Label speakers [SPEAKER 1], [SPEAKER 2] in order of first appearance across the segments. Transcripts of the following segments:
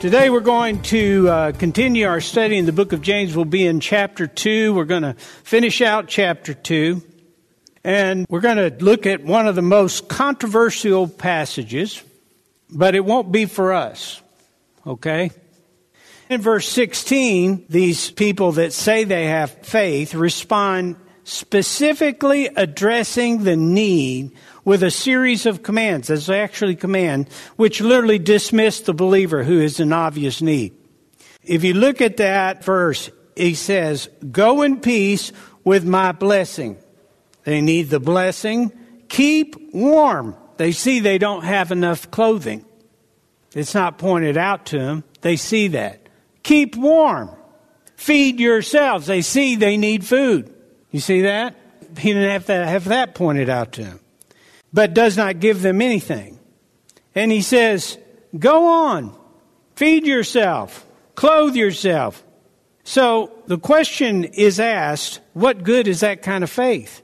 [SPEAKER 1] Today we're going to uh, continue our study in the book of James. We'll be in chapter 2. We're going to finish out chapter 2. And we're going to look at one of the most controversial passages, but it won't be for us. Okay? In verse 16, these people that say they have faith respond specifically addressing the need with a series of commands. That's actually command, which literally dismiss the believer who is in obvious need. If you look at that verse, he says, Go in peace with my blessing. They need the blessing. Keep warm. They see they don't have enough clothing. It's not pointed out to them. They see that. Keep warm. Feed yourselves. They see they need food. You see that? He didn't have to have that pointed out to him but does not give them anything. And he says, Go on, feed yourself, clothe yourself. So the question is asked, what good is that kind of faith?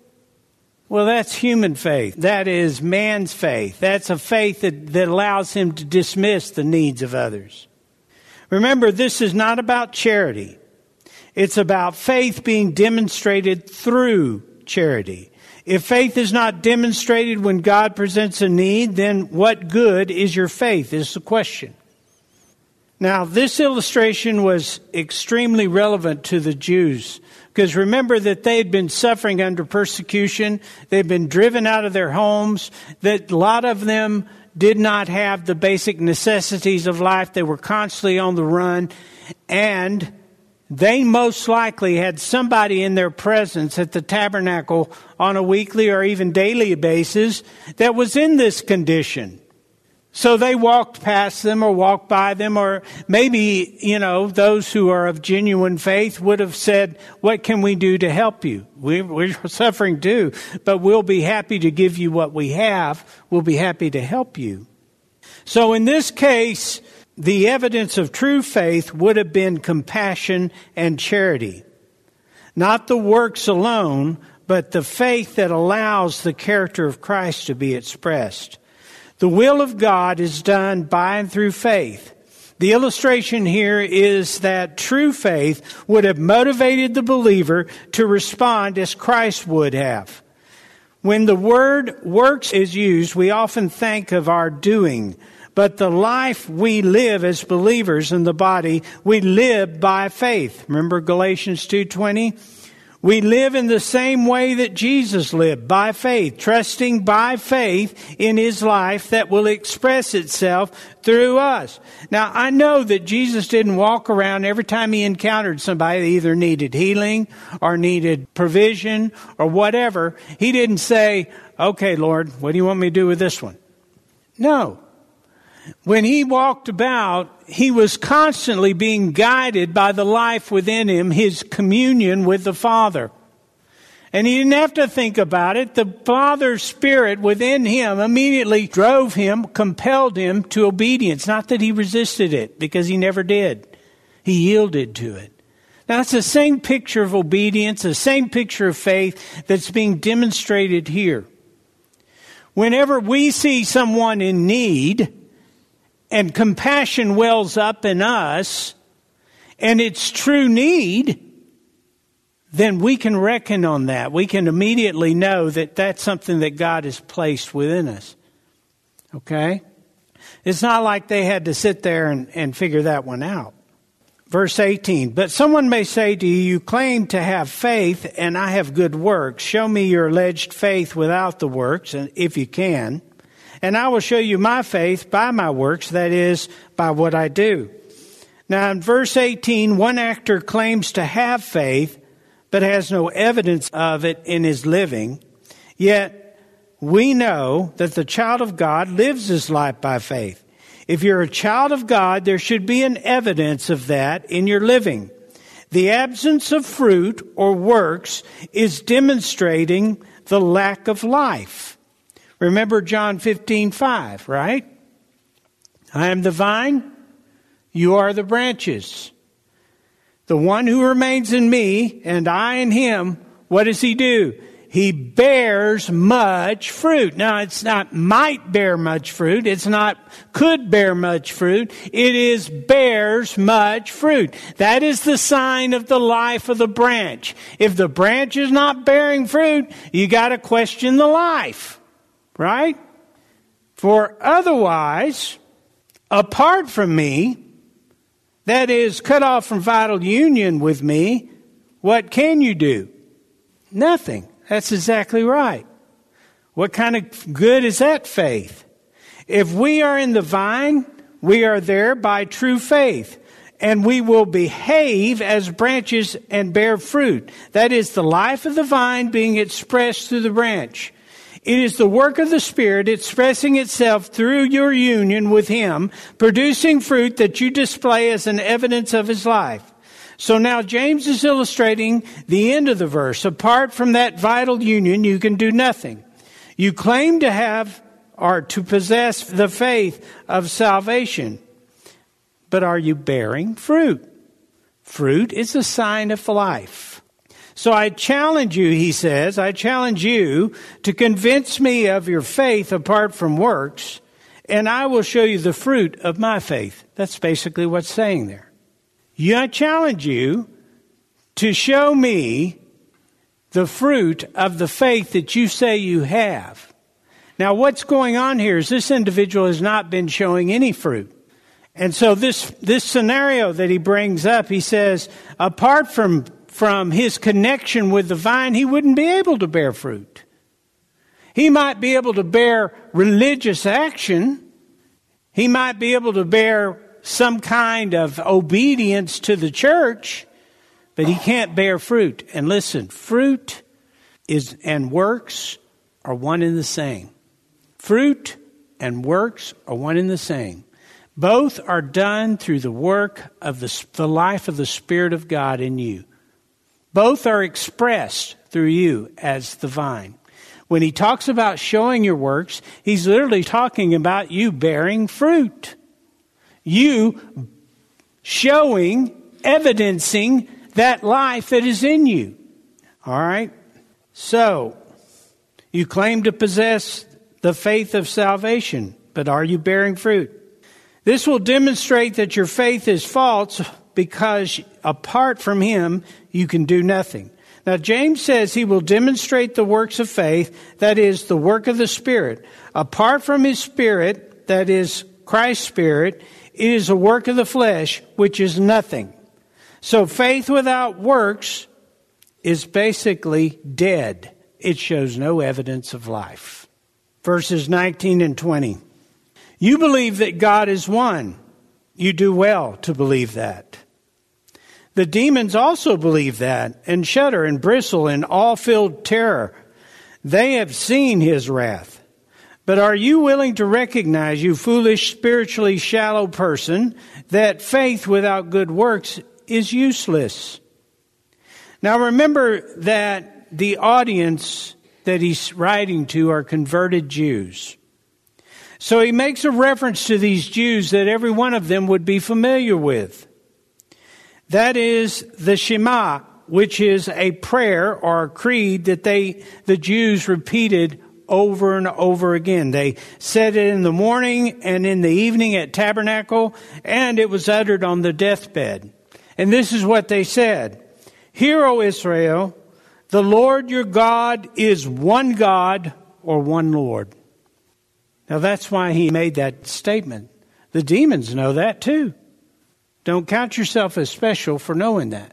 [SPEAKER 1] Well, that's human faith. That is man's faith. That's a faith that, that allows him to dismiss the needs of others. Remember, this is not about charity. It's about faith being demonstrated through charity. If faith is not demonstrated when God presents a need, then what good is your faith is the question. Now, this illustration was extremely relevant to the Jews because remember that they had been suffering under persecution. They'd been driven out of their homes, that a lot of them did not have the basic necessities of life. They were constantly on the run and they most likely had somebody in their presence at the tabernacle on a weekly or even daily basis that was in this condition. So they walked past them or walked by them, or maybe, you know, those who are of genuine faith would have said, What can we do to help you? We, we're suffering too, but we'll be happy to give you what we have. We'll be happy to help you. So in this case, the evidence of true faith would have been compassion and charity. Not the works alone, but the faith that allows the character of Christ to be expressed. The will of God is done by and through faith. The illustration here is that true faith would have motivated the believer to respond as Christ would have. When the word works is used, we often think of our doing, but the life we live as believers in the body, we live by faith. Remember Galatians 2:20? We live in the same way that Jesus lived, by faith, trusting by faith in his life that will express itself through us. Now, I know that Jesus didn't walk around every time he encountered somebody that either needed healing or needed provision or whatever. He didn't say, okay, Lord, what do you want me to do with this one? No. When he walked about, he was constantly being guided by the life within him, his communion with the Father. And he didn't have to think about it. The Father's Spirit within him immediately drove him, compelled him to obedience. Not that he resisted it, because he never did. He yielded to it. Now, it's the same picture of obedience, the same picture of faith that's being demonstrated here. Whenever we see someone in need and compassion wells up in us and it's true need, then we can reckon on that. We can immediately know that that's something that God has placed within us. Okay? It's not like they had to sit there and, and figure that one out. Verse 18, but someone may say to you, you claim to have faith and I have good works. Show me your alleged faith without the works, if you can, and I will show you my faith by my works, that is, by what I do. Now in verse 18, one actor claims to have faith, but has no evidence of it in his living. Yet we know that the child of God lives his life by faith. If you're a child of God, there should be an evidence of that in your living. The absence of fruit or works is demonstrating the lack of life. Remember John 15, 5, right? I am the vine, you are the branches. The one who remains in me and I in him, what does he do? he bears much fruit. Now, it's not might bear much fruit. It's not could bear much fruit. It is bears much fruit. That is the sign of the life of the branch. If the branch is not bearing fruit, you got to question the life, right? For otherwise, apart from me, that is, cut off from vital union with me, what can you do? Nothing. That's exactly right. What kind of good is that faith? If we are in the vine, we are there by true faith. And we will behave as branches and bear fruit. That is the life of the vine being expressed through the branch. It is the work of the Spirit expressing itself through your union with Him, producing fruit that you display as an evidence of His life. So now James is illustrating the end of the verse. Apart from that vital union, you can do nothing. You claim to have or to possess the faith of salvation, but are you bearing fruit? Fruit is a sign of life. So I challenge you, he says, I challenge you to convince me of your faith apart from works, and I will show you the fruit of my faith. That's basically what's saying there. I challenge you to show me the fruit of the faith that you say you have. Now, what's going on here is this individual has not been showing any fruit. And so this, this scenario that he brings up, he says, apart from, from his connection with the vine, he wouldn't be able to bear fruit. He might be able to bear religious action. He might be able to bear some kind of obedience to the church, but he can't bear fruit. And listen, fruit is and works are one and the same. Fruit and works are one and the same. Both are done through the work of the, the life of the Spirit of God in you. Both are expressed through you as the vine. When he talks about showing your works, he's literally talking about you bearing fruit you showing, evidencing that life that is in you. All right? So, you claim to possess the faith of salvation, but are you bearing fruit? This will demonstrate that your faith is false because apart from Him, you can do nothing. Now, James says he will demonstrate the works of faith, that is, the work of the Spirit. Apart from His Spirit, that is, Christ's Spirit, it is a work of the flesh, which is nothing. So faith without works is basically dead. It shows no evidence of life. Verses 19 and 20. You believe that God is one. You do well to believe that. The demons also believe that and shudder and bristle in all filled terror. They have seen his wrath. But are you willing to recognize, you foolish, spiritually shallow person, that faith without good works is useless? Now remember that the audience that he's writing to are converted Jews. So he makes a reference to these Jews that every one of them would be familiar with. That is the Shema, which is a prayer or a creed that they, the Jews repeated over and over again. They said it in the morning and in the evening at tabernacle, and it was uttered on the deathbed. And this is what they said. Hear, O Israel, the Lord your God is one God or one Lord. Now that's why he made that statement. The demons know that too. Don't count yourself as special for knowing that.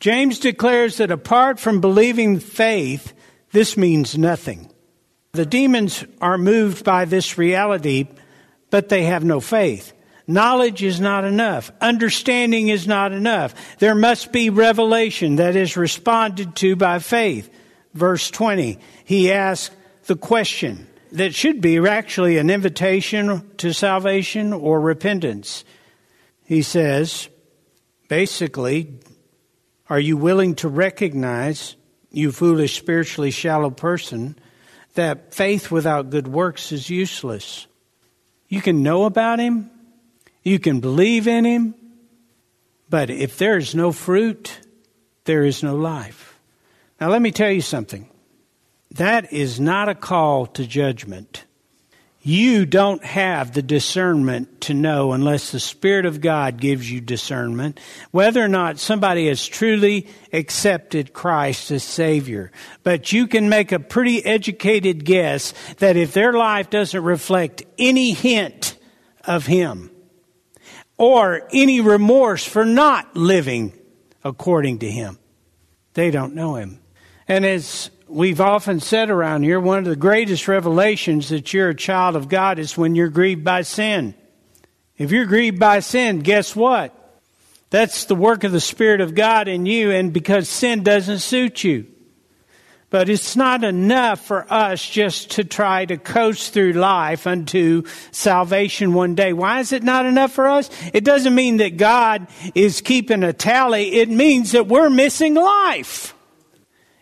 [SPEAKER 1] James declares that apart from believing faith, this means nothing. The demons are moved by this reality, but they have no faith. Knowledge is not enough. Understanding is not enough. There must be revelation that is responded to by faith. Verse 20, he asks the question that should be actually an invitation to salvation or repentance. He says, basically, are you willing to recognize, you foolish, spiritually shallow person, that faith without good works is useless? You can know about Him, you can believe in Him, but if there is no fruit, there is no life. Now, let me tell you something. That is not a call to judgment. You don't have the discernment to know unless the Spirit of God gives you discernment whether or not somebody has truly accepted Christ as Savior. But you can make a pretty educated guess that if their life doesn't reflect any hint of Him or any remorse for not living according to Him, they don't know Him. And as we've often said around here, one of the greatest revelations that you're a child of God is when you're grieved by sin. If you're grieved by sin, guess what? That's the work of the Spirit of God in you, and because sin doesn't suit you. But it's not enough for us just to try to coast through life unto salvation one day. Why is it not enough for us? It doesn't mean that God is keeping a tally. It means that we're missing life.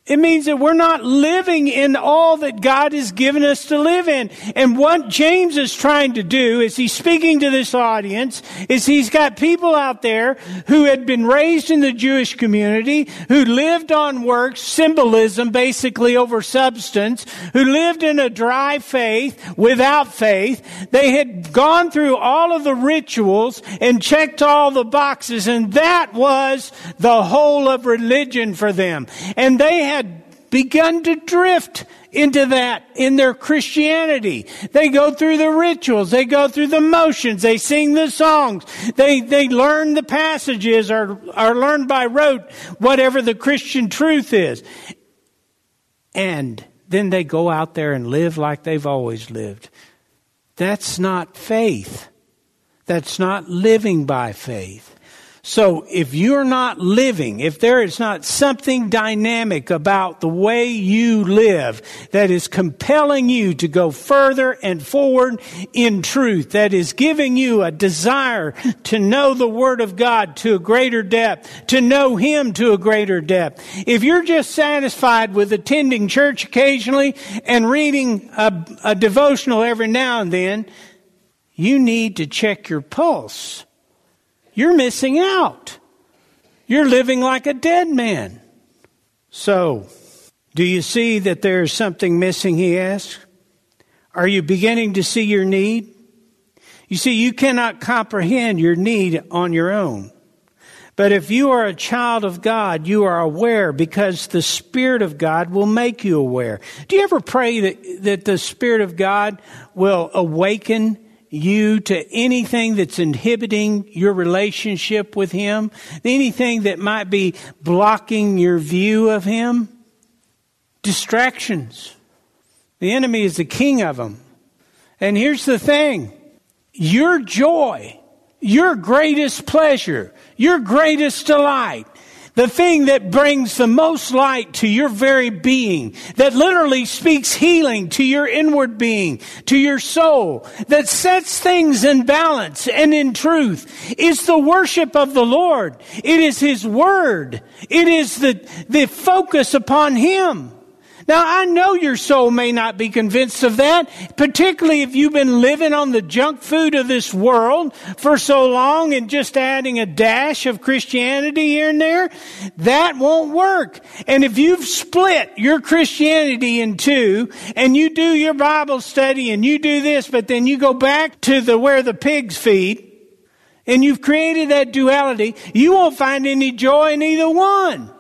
[SPEAKER 1] It means that we're not living in all that God has given us to live in. And what James is trying to do is he's speaking to this audience is he's got people out there who had been raised in the Jewish community, who lived on works, symbolism basically over substance, who lived in a dry faith without faith. They had gone through all of the rituals and checked all the boxes and that was the whole of religion for them. And they had begun to drift into that in their Christianity. They go through the rituals, they go through the motions, they sing the songs, they, they learn the passages or are learned by rote whatever the Christian truth is. And then they go out there and live like they've always lived. That's not faith. That's not living by faith. So if you're not living, if there is not something dynamic about the way you live that is compelling you to go further and forward in truth, that is giving you a desire to know the Word of God to a greater depth, to know Him to a greater depth, if you're just satisfied with attending church occasionally and reading a, a devotional every now and then, you need to check your pulse you're missing out. You're living like a dead man. So, do you see that there's something missing, he asks? Are you beginning to see your need? You see, you cannot comprehend your need on your own. But if you are a child of God, you are aware because the Spirit of God will make you aware. Do you ever pray that, that the Spirit of God will awaken you to anything that's inhibiting your relationship with Him, anything that might be blocking your view of Him. Distractions. The enemy is the king of them. And here's the thing your joy, your greatest pleasure, your greatest delight the thing that brings the most light to your very being, that literally speaks healing to your inward being, to your soul, that sets things in balance and in truth, is the worship of the Lord. It is His Word. It is the, the focus upon Him. Now, I know your soul may not be convinced of that, particularly if you've been living on the junk food of this world for so long and just adding a dash of Christianity here and there. That won't work. And if you've split your Christianity in two and you do your Bible study and you do this, but then you go back to the where the pigs feed and you've created that duality, you won't find any joy in either one.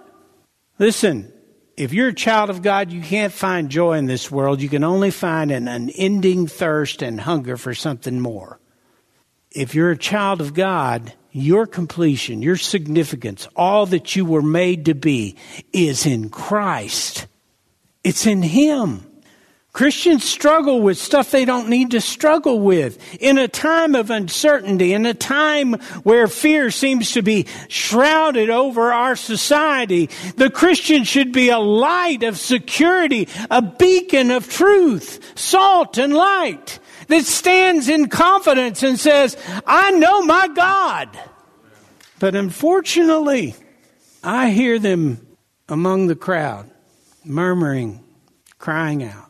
[SPEAKER 1] Listen, if you're a child of God, you can't find joy in this world. You can only find an unending thirst and hunger for something more. If you're a child of God, your completion, your significance, all that you were made to be is in Christ. It's in Him. Christians struggle with stuff they don't need to struggle with. In a time of uncertainty, in a time where fear seems to be shrouded over our society, the Christian should be a light of security, a beacon of truth, salt and light that stands in confidence and says, I know my God. But unfortunately, I hear them among the crowd murmuring, crying out.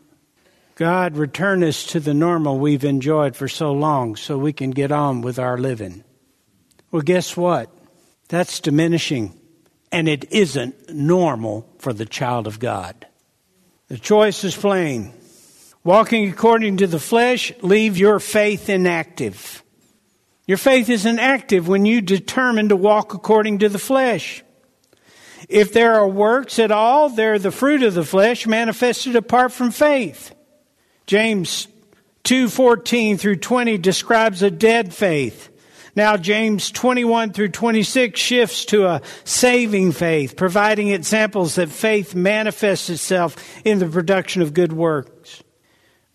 [SPEAKER 1] God, return us to the normal we've enjoyed for so long so we can get on with our living. Well, guess what? That's diminishing, and it isn't normal for the child of God. The choice is plain. Walking according to the flesh, leave your faith inactive. Your faith isn't active when you determine to walk according to the flesh. If there are works at all, they're the fruit of the flesh manifested apart from faith. James 2:14 through 20 describes a dead faith. Now James 21 through 26 shifts to a saving faith, providing examples that faith manifests itself in the production of good works.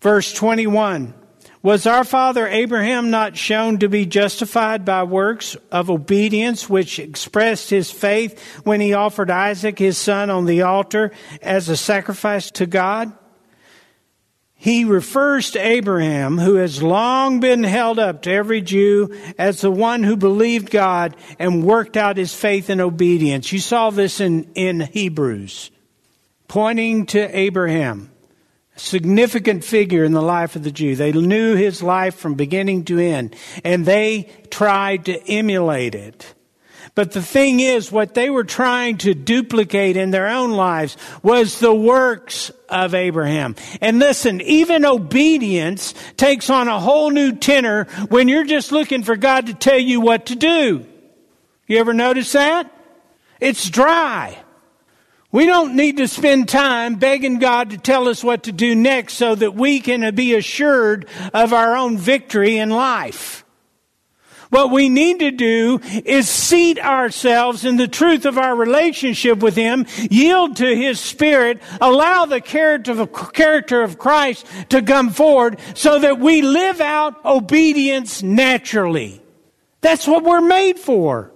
[SPEAKER 1] Verse 21 was our father Abraham not shown to be justified by works of obedience, which expressed his faith when he offered Isaac his son on the altar as a sacrifice to God? He refers to Abraham, who has long been held up to every Jew as the one who believed God and worked out his faith and obedience. You saw this in, in Hebrews, pointing to Abraham, a significant figure in the life of the Jew. They knew his life from beginning to end, and they tried to emulate it. But the thing is, what they were trying to duplicate in their own lives was the works of Abraham. And listen, even obedience takes on a whole new tenor when you're just looking for God to tell you what to do. You ever notice that? It's dry. We don't need to spend time begging God to tell us what to do next so that we can be assured of our own victory in life. What we need to do is seat ourselves in the truth of our relationship with Him, yield to His Spirit, allow the character of, Christ to come forward so that we live out obedience naturally. That's what we're made for.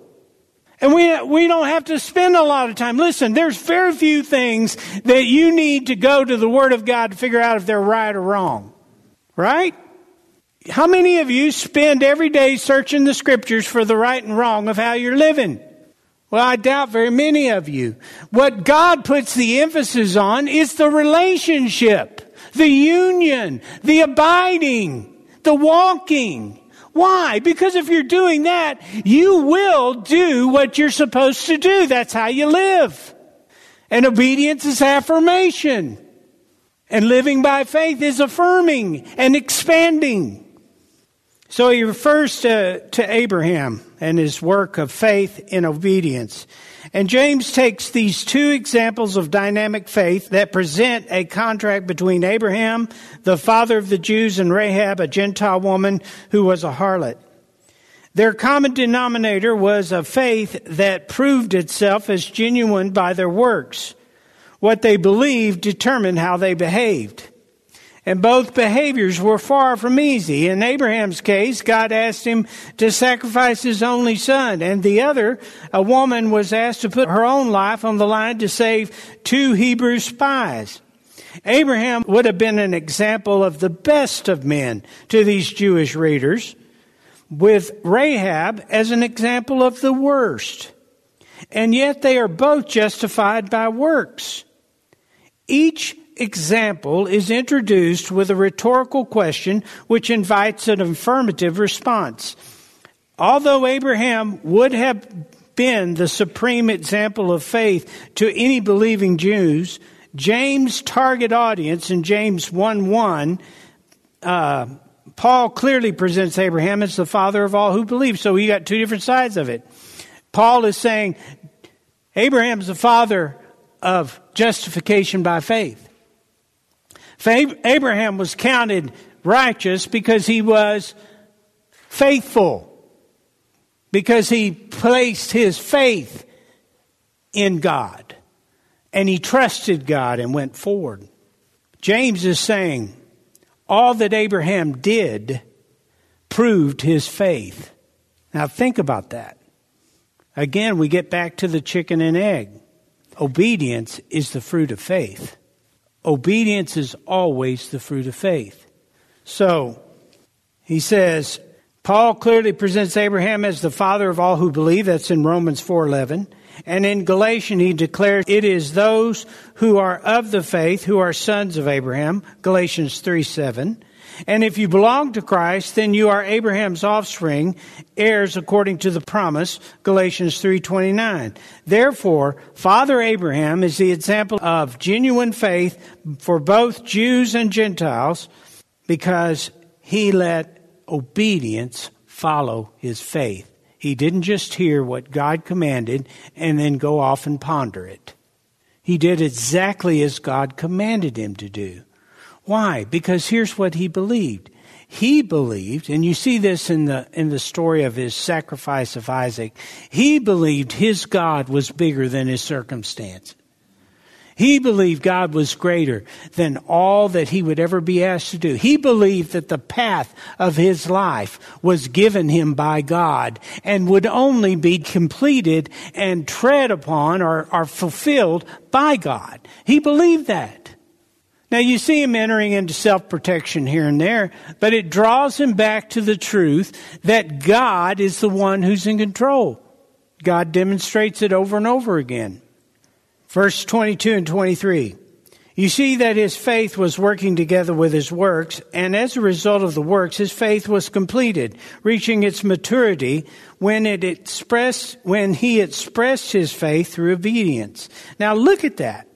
[SPEAKER 1] And we, we don't have to spend a lot of time. Listen, there's very few things that you need to go to the Word of God to figure out if they're right or wrong. Right? How many of you spend every day searching the scriptures for the right and wrong of how you're living? Well, I doubt very many of you. What God puts the emphasis on is the relationship, the union, the abiding, the walking. Why? Because if you're doing that, you will do what you're supposed to do. That's how you live. And obedience is affirmation. And living by faith is affirming and expanding. So he refers to, to Abraham and his work of faith in obedience. And James takes these two examples of dynamic faith that present a contract between Abraham, the father of the Jews, and Rahab, a Gentile woman who was a harlot. Their common denominator was a faith that proved itself as genuine by their works. What they believed determined how they behaved. And both behaviors were far from easy. In Abraham's case, God asked him to sacrifice his only son. And the other, a woman was asked to put her own life on the line to save two Hebrew spies. Abraham would have been an example of the best of men to these Jewish readers, with Rahab as an example of the worst. And yet they are both justified by works. Each example is introduced with a rhetorical question which invites an affirmative response. Although Abraham would have been the supreme example of faith to any believing Jews, James' target audience in James 1 1, uh, Paul clearly presents Abraham as the father of all who believe. So we got two different sides of it. Paul is saying Abraham's the father of justification by faith. Abraham was counted righteous because he was faithful, because he placed his faith in God and he trusted God and went forward. James is saying all that Abraham did proved his faith. Now think about that. Again, we get back to the chicken and egg. Obedience is the fruit of faith. Obedience is always the fruit of faith. So, he says, Paul clearly presents Abraham as the father of all who believe. That's in Romans 4:11. And in Galatians he declares it is those who are of the faith who are sons of Abraham. Galatians 3:7. And if you belong to Christ, then you are Abraham's offspring, heirs according to the promise, Galatians 3:29. Therefore, Father Abraham is the example of genuine faith for both Jews and Gentiles because he let obedience follow his faith. He didn't just hear what God commanded and then go off and ponder it. He did exactly as God commanded him to do. Why? Because here's what he believed. He believed, and you see this in the, in the story of his sacrifice of Isaac, he believed his God was bigger than his circumstance. He believed God was greater than all that he would ever be asked to do. He believed that the path of his life was given him by God and would only be completed and tread upon or, or fulfilled by God. He believed that. Now you see him entering into self-protection here and there, but it draws him back to the truth that God is the one who's in control. God demonstrates it over and over again. Verse 22 and 23. You see that his faith was working together with his works, and as a result of the works, his faith was completed, reaching its maturity when it expressed, when he expressed his faith through obedience. Now look at that.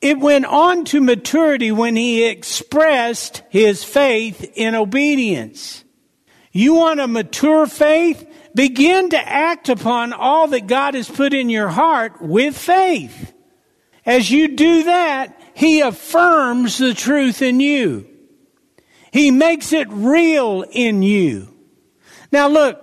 [SPEAKER 1] It went on to maturity when he expressed his faith in obedience. You want a mature faith? Begin to act upon all that God has put in your heart with faith. As you do that, he affirms the truth in you. He makes it real in you. Now look,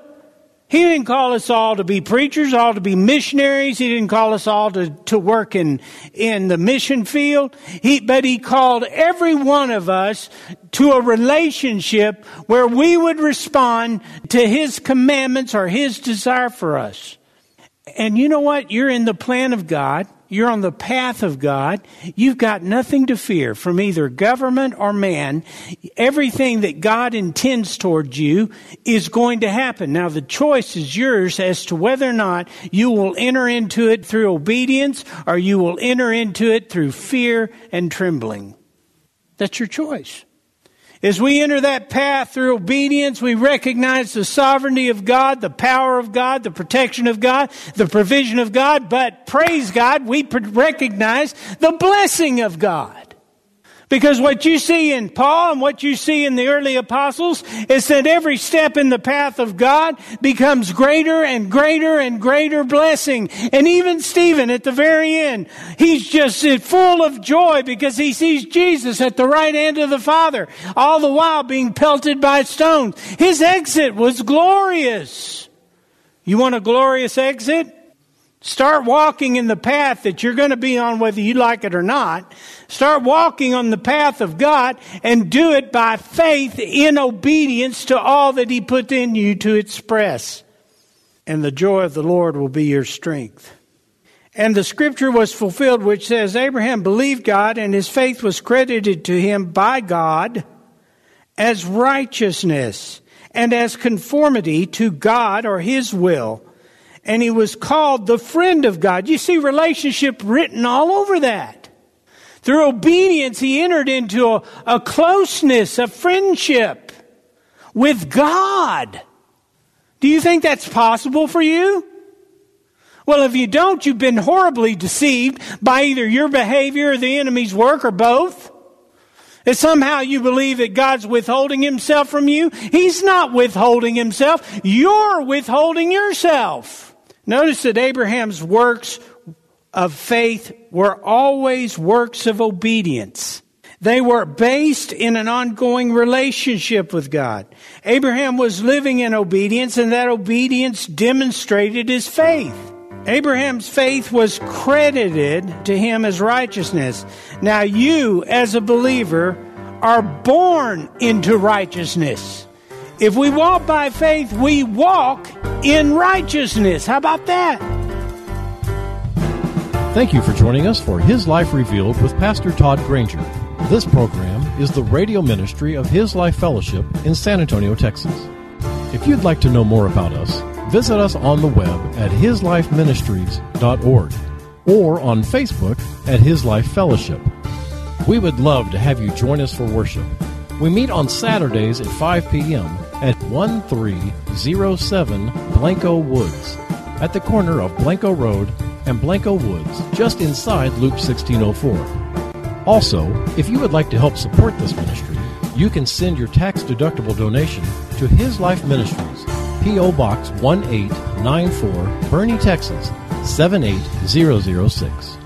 [SPEAKER 1] he didn't call us all to be preachers, all to be missionaries. He didn't call us all to, to work in, in the mission field. He, but he called every one of us to a relationship where we would respond to his commandments or his desire for us. And you know what? You're in the plan of God. You're on the path of God. You've got nothing to fear from either government or man. Everything that God intends towards you is going to happen. Now the choice is yours as to whether or not you will enter into it through obedience or you will enter into it through fear and trembling. That's your choice. As we enter that path through obedience, we recognize the sovereignty of God, the power of God, the protection of God, the provision of God, but praise God, we recognize the blessing of God. Because what you see in Paul and what you see in the early apostles is that every step in the path of God becomes greater and greater and greater blessing. And even Stephen at the very end, he's just full of joy because he sees Jesus at the right hand of the Father, all the while being pelted by stones. His exit was glorious. You want a glorious exit? Start walking in the path that you're going to be on whether you like it or not. Start walking on the path of God and do it by faith in obedience to all that He put in you to express. And the joy of the Lord will be your strength. And the scripture was fulfilled which says, Abraham believed God and his faith was credited to him by God as righteousness and as conformity to God or his will and he was called the friend of God. You see relationship written all over that. Through obedience, he entered into a, a closeness, a friendship with God. Do you think that's possible for you? Well, if you don't, you've been horribly deceived by either your behavior or the enemy's work or both. If somehow you believe that God's withholding himself from you, he's not withholding himself. You're withholding yourself. Notice that Abraham's works of faith were always works of obedience. They were based in an ongoing relationship with God. Abraham was living in obedience and that obedience demonstrated his faith. Abraham's faith was credited to him as righteousness. Now, you, as a believer, are born into righteousness. If we walk by faith, we walk in righteousness. How about that?
[SPEAKER 2] Thank you for joining us for His Life Revealed with Pastor Todd Granger. This program is the radio ministry of His Life Fellowship in San Antonio, Texas. If you'd like to know more about us, visit us on the web at hislifeministries.org or on Facebook at His Life Fellowship. We would love to have you join us for worship. We meet on Saturdays at 5 p.m. at 1307 Blanco Woods at the corner of Blanco Road and Blanco Woods, just inside Loop 1604. Also, if you would like to help support this ministry, you can send your tax deductible donation to His Life Ministries, P.O. Box 1894, Boerne, Texas 78006.